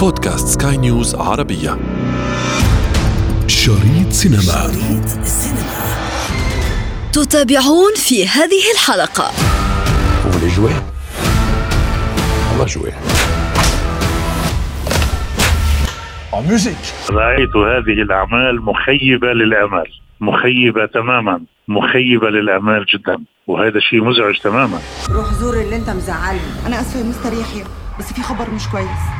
بودكاست سكاي نيوز عربية. شريط سينما. شريط السينما تتابعون في هذه الحلقة. Vous voulez jouer? On va jouer. En musique. رأيت هذه الأعمال مخيبة للآمال. مخيبة تماما. مخيبة للآمال جدا. وهذا شيء مزعج تماما. روح زور اللي انت مزعلني. أنا آسفة يا مستر يحيى بس في خبر مش كويس.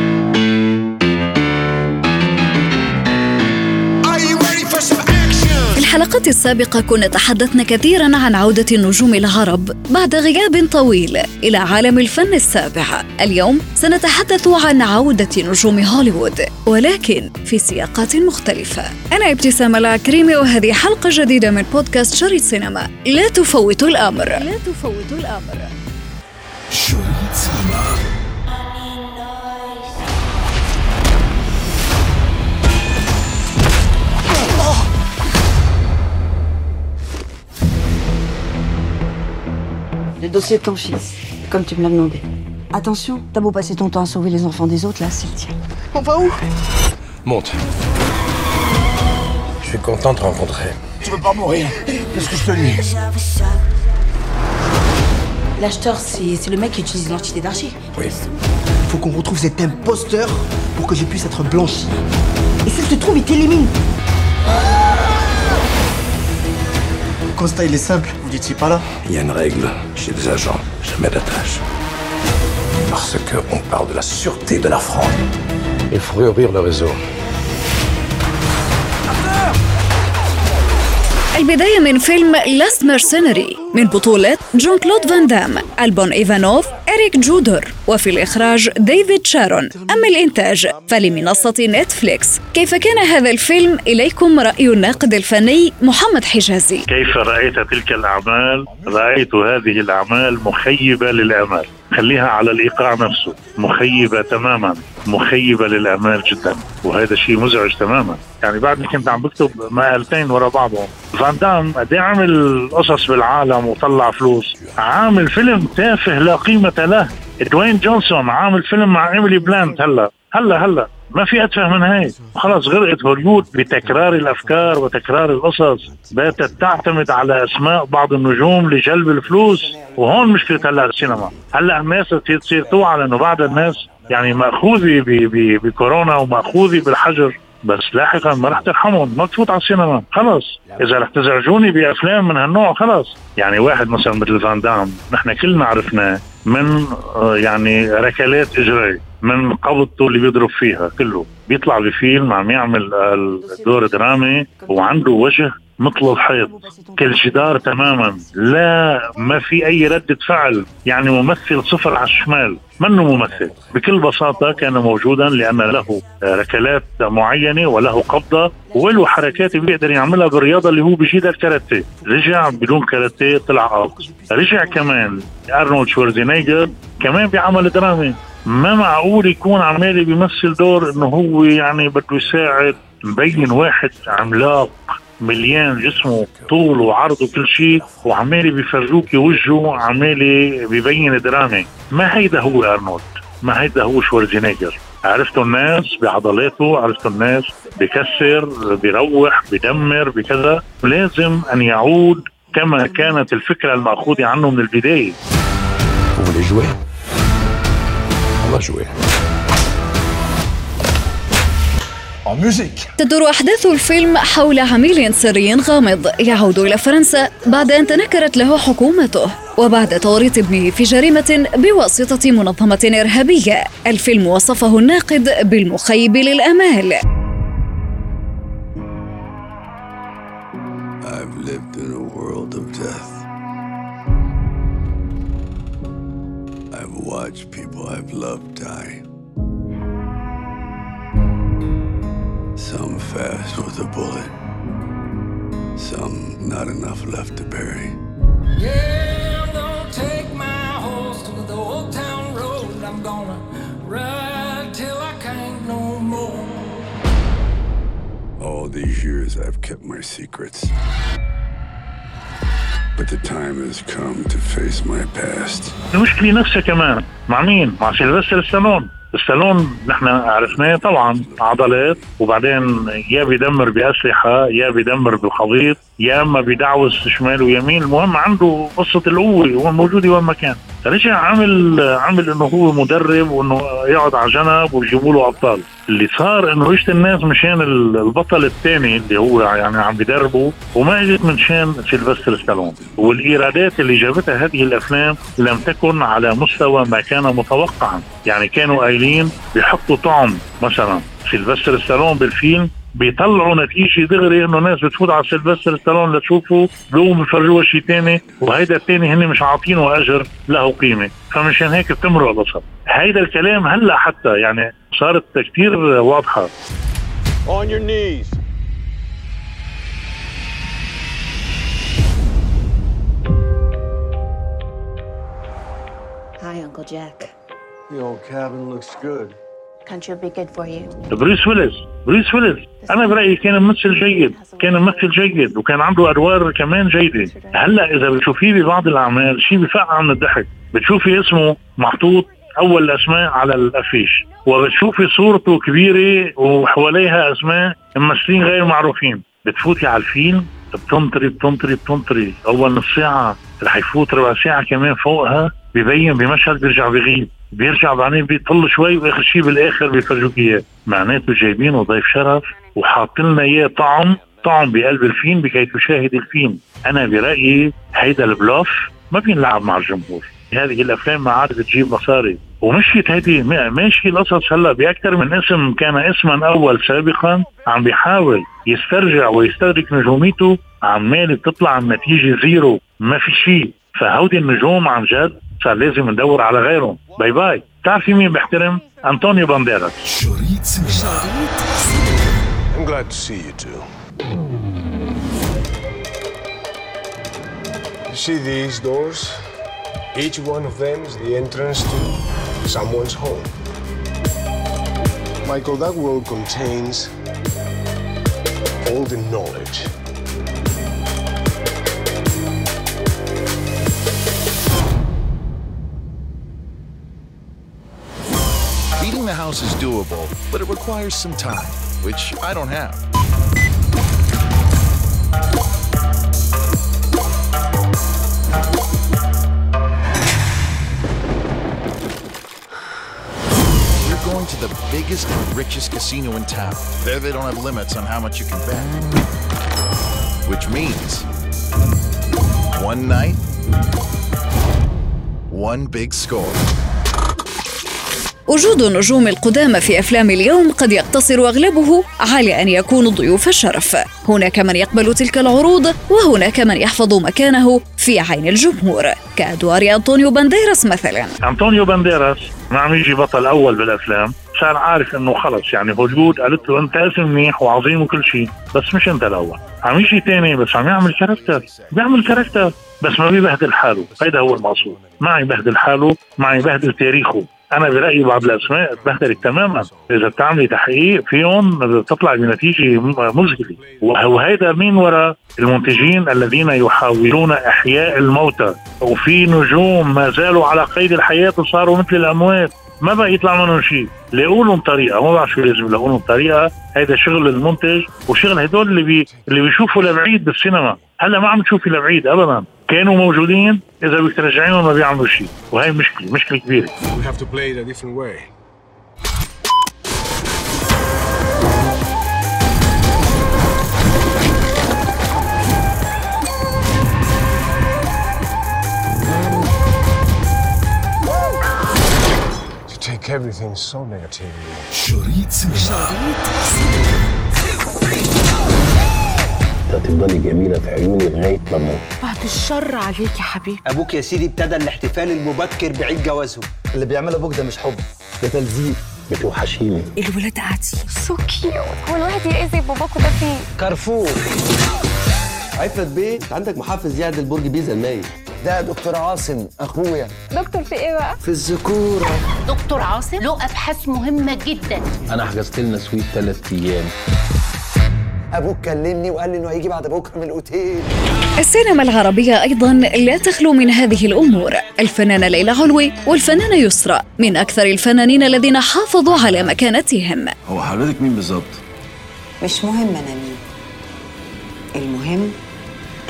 الحلقات السابقة كنا تحدثنا كثيرا عن عودة النجوم العرب بعد غياب طويل إلى عالم الفن السابع. اليوم سنتحدث عن عودة نجوم هوليوود ولكن في سياقات مختلفة. أنا ابتسام العكريمي وهذه حلقة جديدة من بودكاست شريط سينما. لا تفوتوا الأمر. لا تفوتوا الأمر. شريط سينما. Le dossier de ton fils, comme tu me l'as demandé. Attention, t'as beau passer ton temps à sauver les enfants des autres, là, c'est le tien. On va où? Monte. Je suis content de te rencontrer. Tu veux pas mourir? Qu'est-ce que je te dis? L'acheteur, c'est c'est le mec qui utilise l'identité d'Archie. Oui. Faut qu'on retrouve cet imposteur pour que je puisse être blanchi. Et s'il te trouve, il t'élimine constat, il est simple. Vous n'étiez pas là Il y a une règle chez les agents. Jamais d'attache. Parce que on parle de la sûreté de la France. Il faut réouvrir le réseau. البداية من فيلم لاست ميرسينري من بطولة جون كلود فان دام ألبون إيفانوف إريك جودر وفي الإخراج ديفيد شارون. أما الإنتاج فلمنصة نتفليكس. كيف كان هذا الفيلم؟ إليكم رأي الناقد الفني محمد حجازي. كيف رأيت تلك الأعمال؟ رأيت هذه الأعمال مخيبة للآمال. خليها على الإيقاع نفسه. مخيبة تماما. مخيبة للآمال جدا. وهذا شيء مزعج تماما. يعني بعد كنت عم بكتب مقالتين ورا بعضهم. فان دام قد عمل قصص بالعالم. وطلع فلوس. عامل فيلم تافه لا قيمة له. دوين جونسون عامل فيلم مع إيميلي بلانت. هلا هلا هلا. ما في اتفه من هيك. خلص غرقت هوليوود بتكرار الأفكار وتكرار القصص. باتت تعتمد على أسماء بعض النجوم لجلب الفلوس. وهون مشكلة هلا السينما. هلا الناس تصير توعى لأنه بعض الناس يعني مأخوذة بكورونا ومأخوذة بالحجر. بس لاحقا ما رح ترحمهم ما تفوت على السينما خلص. إذا رح تزعجوني بأفلام من هالنوع خلص. يعني واحد مثلا مثل فان دام نحن كلنا عرفناه من آه، يعني ركلات إجري من قبضته اللي بيضرب فيها كله. بيطلع بفيلم عم يعمل آه، دور درامي وعنده وجه مثل الحيط. كالجدار تماما. لا ما في أي ردة فعل. يعني ممثل صفر على الشمال. منه ممثل؟ بكل بساطة كان موجودا لأن له ركلات معينة وله قبضة وله حركات بيقدر يعملها بالرياضة اللي هو بيجيدها الكاراتيه. رجع بدون كاراتيه طلع أوت رجع كمان أرنولد شوارزينيجر كمان بعمل درامي. ما معقول يكون عمالي بيمثل دور إنه هو يعني بده يساعد مبين واحد عملاق. مليان جسمه طول وعرض وكل شيء وعمالي بيفرجوكي وجهه عمالي ببين درامي ما هيدا هو أرنولد. ما هيدا هو شوارزينيجر عرفتوا الناس بعضلاته عرفتوا الناس بكسر بيروح بدمر بكذا. لازم أن يعود كما كانت الفكرة المأخوذة عنه من jouer. On تدور أحداث الفيلم حول عميل سري غامض يعود إلى فرنسا بعد أن تنكرت له حكومته وبعد توريط ابنه في جريمة بواسطة منظمة إرهابية. الفيلم وصفه الناقد بالمخيب للآمال. I've lived in a world of death. I've watched people I've loved Some fast with a bullet, some not enough left to bury. Yeah, I'm gonna take my horse to the old town road. I'm gonna ride till I can't no more. All these years I've kept my secrets. But the time has come to face my past. المشكلة نفسها كمان. مع مين؟ مع سيلفستر ستالون. ستالون نحن عرفناه طبعا عضلات وبعدين يا بيدمر بأسلحة يا بيدمر بالخليط يا أما بيدعوس شمال ويمين. المهم عنده قصة القوة هو موجود وين ما كان. رجع عمل عمل إنه هو مدرب وإنه يقعد على جنب ويجيبوا له أبطال. اللي صار إنه اجت الناس مشان البطل الثاني اللي هو يعني عم بدربه وما إجت من شان سيلفستر ستالون. والإيرادات اللي جابتها هذه الأفلام لم تكن على مستوى ما كان متوقعا. يعني كانوا قايلين بيحطوا طعم مثلا سيلفستر ستالون بالفيلم بيطلعوا نتيجة دغري إنه ناس بتفوت على سيلفستر ستالون لتشوفه بيقوموا بيفرجوها شيء ثاني وهيدا الثاني هن مش عاطينه أجر له قيمة فمشان هيك بتمرق القصة هيدا الكلام هلأ حتى يعني صارت كثير واضحة On your knees. Hi, Uncle Jack. The old cabin looks good. Country will be good for you. بروس ويليس بروس ويليس أنا برايي كان ممثل جيد. كان ممثل جيد. وكان عنده أدوار كمان جيدة. هلأ إذا بتشوفيه ببعض الأعمال شيء بفقع من الضحك. بتشوفي اسمه محطوط أول الاسماء على الأفيش. وبتشوفي صورته كبيرة وحواليها أسماء ممثلين غير معروفين. بتفوتي على الفيلم بتنطري بتنطري بتنطري. أول نص ساعة رح يفوت ربع ساعة كمان فوقها ببين بمشهد بيرجع بغيب. بيرجع بعدين بيطل شوي وآخر شيء بالآخر بيفرجوك إياه. معناته جايبينه ضيف شرف وحاطين لنا إياه طعم طعم بقلب الفيلم بكي تشاهد الفيلم أنا برأيي هيدا ال bluff ما بينلعب مع الجمهور. هذه الأفلام ما عاد بتجيب مصاري. ومشيت هذه ماشي القصص هلا بأكثر من اسم كان اسما أول سابقا عم بيحاول يسترجع ويستدرك نجوميته عمال بتطلع النتيجه zero. ما في شيء فهودي النجوم عن جد صار لازم ندور على غيرهم. bye bye. بتعرفي مين بحترم أنطونيو بانديراس. شريط I'm glad to see you too. You see these doors? Each one of them is the entrance to someone's home. Michael, that world contains all the knowledge. Beating the house is doable, but it requires some time, which I don't have. The biggest and richest casino in town. There they don't have limits on how much you can bet. Which means one night, one big score. وجود النجوم القدامى في أفلام اليوم قد يقتصر أغلبه على أن يكونوا ضيوف الشرف هناك من يقبل تلك العروض وهناك من يحفظ مكانه في عين الجمهور كأدوار أنطونيو بانديراس مثلا أنطونيو بانديراس ما عم يجي بطل أول بالأفلام صار عارف إنه خلص. يعني هوليوود قالت له أنت اسم منيح وعظيم وكل شيء بس مش أنت الأول. عم يجي تاني بس عم يعمل character بيعمل كاركتر بس ما بيبهدل حاله. هيدا هو المقصود. ما يبهدل حاله ما يبهدل تاريخه. أنا برأيي بعض الأسماء تبهدلت تماما. إذا بتعملي تحقيق فيهم بتطلع بنتيجة مذهله وهيدا مين وراء المنتجين الذين يحاولون إحياء الموتى. وفي نجوم ما زالوا على قيد الحياة وصاروا مثل الأموات. ما بقى يطلع منهم شيء؟ لاقوا لهم طريقة ما بعرف شو لازم يلاقوا لهم طريقة هيدا شغل المنتج وشغل هدول اللي بي اللي بيشوفوا لبعيد بالسينما. هلأ ما عم تشوفي لبعيد ابدا. كانوا موجودين إذا بدك ترجعيهم ما بيعملوا شيء. وهي مشكلة مشكلة كبيرة. Everything so negatively. شريط سينما. هتفضلي جميلة في عيوني لغاية ما أموت بعد الشر عليك يا حبيبي. أبوك يا سيدي ابتدى الاحتفال المبكر بعيد جوازهم اللي بيعمله أبوك ده مش حب ده تلزيق. بتوحشيني. الولاد قاعدين so cute هو الواحد يأذي باباكوا ده فين كارفور. عفت بيه انت عندك محفز يعدل برج بيزا المايل. ده دكتور عاصم أخويا. دكتور في إيه بقى؟ في الذكورة. دكتور عاصم له أبحاث مهمة جدا. أنا حجزت لنا سويت ثلاث أيام. أبوك كلمني وقال لي إنه هيجي بعد بكرة من الأوتيل. السينما العربية أيضا لا تخلو من هذه الأمور. الفنانة ليلى علوي والفنانة يسرى من أكثر الفنانين الذين حافظوا على مكانتهم. هو حضرتك مين بالظبط؟ مش مهم أنا مين. المهم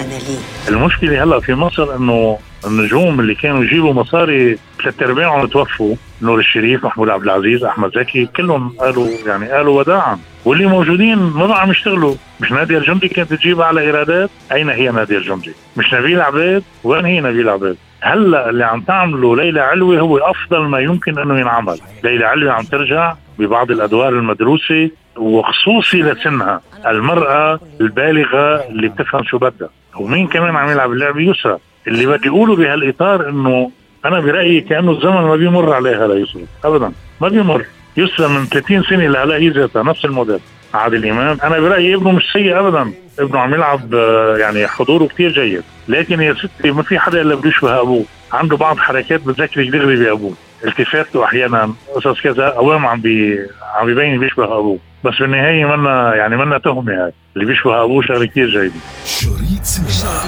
أنا ليه؟ المشكلة هلا في مصر إنه النجوم اللي كانوا يجيبوا مصاري ثلاث ارباعهم توفوا نور الشريف محمود عبد العزيز أحمد زكي كلهم قالوا يعني قالوا وداعا. واللي موجودين ما عم يشتغلوا. مش نادية الجندي كانت تجيب على إيرادات؟ أين هي نادية الجندي؟ مش نبيل عبيد وين هي نبيل عبيد هلا اللي عم تعمله ليلى علوي هو أفضل ما يمكن إنه ينعمل. ليلى علوي عم ترجع ببعض الأدوار المدروسة وخصوصي لسنها المرأة البالغة اللي بتفهم شو بدها. ومين كمان عم يلعب اللعبه يسرى. اللي بدي أقوله بهالإطار إنه أنا برأيي كأنه الزمن ما بيمر عليها ليسرى ابدا. ما بيمر. يسرى من 30 سنة لهلا هي ذاتها نفس الموديل. عادل إمام. أنا برأيي ابنه مش سيء ابدا. ابنه عم يلعب آه، يعني حضوره كتير جيد. لكن يا ستي ما في حدا إلا بده يشبه أبوه. عنده بعض حركات بتذكرك دغري بأبوه. التفاته أحيانا. قصص كذا. أوام عم بي عم بيبين بيشبه أبوه. بس بالنهايه منا يعني منا تهمه هاي اللي بيشبه أبوه شغلة كثير جيده شريط سينما.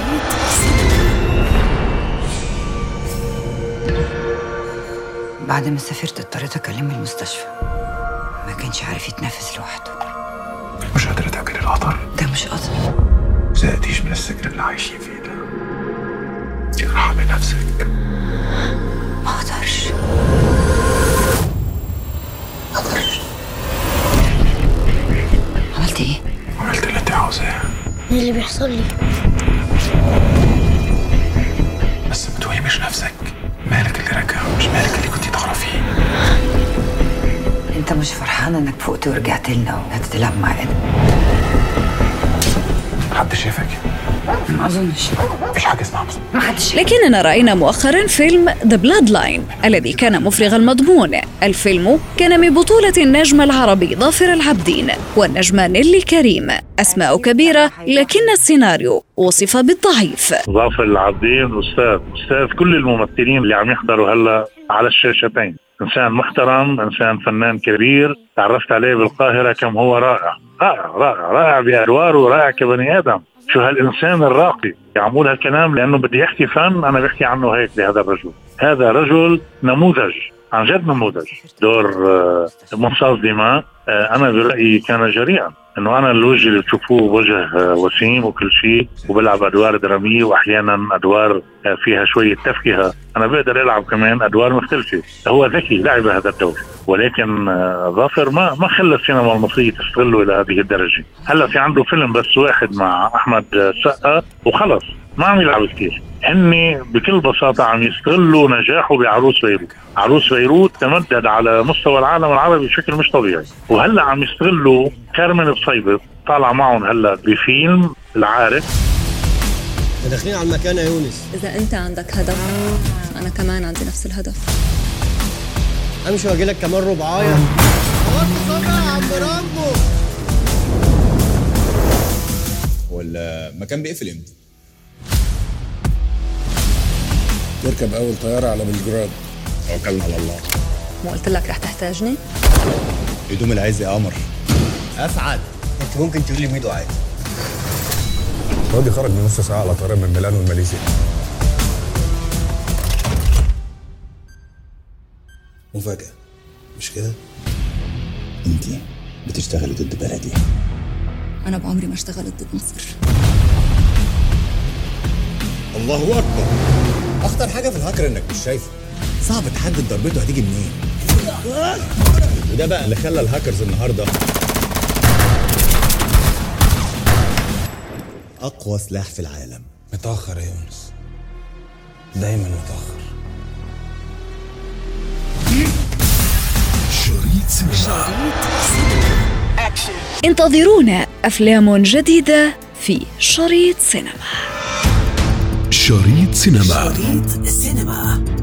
بعد ما سافرت اضطريت اكلمه المستشفى. ما كانش عارف يتنفس لوحده. مش قادرة تاكل القطر ده مش قدر زهقتيش من السجن اللي عايشين فيه ده. ارحمي نفسك. ما أقدرش إيه اللي بيحصل لي؟ بس ما توهمش نفسك. مالك اللي رجع مش مالك اللي كنت تعرفيه. انت مش فرحان انك فقت ورجعت لنا وهتلعب معانا؟ حد شافك؟ ما اظنش مفيش حاجة اسمها مصر ما حدش لكننا رأينا مؤخرا فيلم The Blood Line الذي كان مفرغ المضمون. الفيلم كان من بطولة النجم العربي ظافر العبدين والنجمة نيلي كريم. أسماء كبيرة لكن السيناريو وصف بالضعيف. ظافر العابدين أستاذ أستاذ كل الممثلين اللي عم يحضروا هلأ على الشاشتين. إنسان محترم إنسان فنان كبير تعرفت عليه بالقاهرة كم هو رائع. رائع رائع رائع بأدواره ورائع كبني آدم. شو هالإنسان الراقي يعمل هالكلام لأنه بدي يحكي فن أنا بحكي عنه هيك لهذا الرجل. هذا رجل نموذج. عن جد نموذج دور آه، مصاص دماء آه، أنا برأيي كان جريئا إنه أنا الوجه اللي بتشوفوه وجه آه، وسيم وكل شيء وبلعب أدوار درامية واحيانا أدوار آه، فيها شوية تفكهه أنا بقدر ألعب كمان أدوار مختلفة. هو ذكي لعب هذا الدور. ولكن آه، ظافر ما ما خلى السينما المصرية تستغله إلى هذه الدرجة. هلأ في عنده فيلم بس واحد مع أحمد السقا وخلص. ما عم يلعب كثير هن بكل بساطة عم يستغلوا نجاحه بعروس بيروت. عروس بيروت تمدد على مستوى العالم العربي بشكل مش طبيعي. وهلأ عم يستغلوا كارمن بصيبط طالع معهم هلأ بفيلم العارف. داخلين على المكان يا يونس. إذا أنت عندك هدف أنا كمان عندي نفس الهدف. أمشي وأجي لك كمان ربعايه ولا مكان بيقفل إمتى؟ تركب أول طيارة على بلجراد توكلنا على الله. مو قلت لك رح تحتاجني؟ هدوم العز يا قمر. أسعد. أنت ممكن تقول لي ميدو عادي. راضي خرج من نص ساعة على طيارة من ميلانو لماليزيا مفاجأة. مش كده؟ أنت بتشتغلي ضد بلدي. أنا بعمري ما اشتغلت ضد مصر. الله أكبر. أخطر حاجة في الهاكر إنك مش شايفه. صعب تحدد ضربته هتيجي منين. وده بقى اللي خلى الهاكرز النهارده أقوى سلاح في العالم. متأخر يا يونس. دايما متأخر. شريط سينما. انتظرونا أفلام جديدة في شريط سينما. شريط سينما. شريط سينما.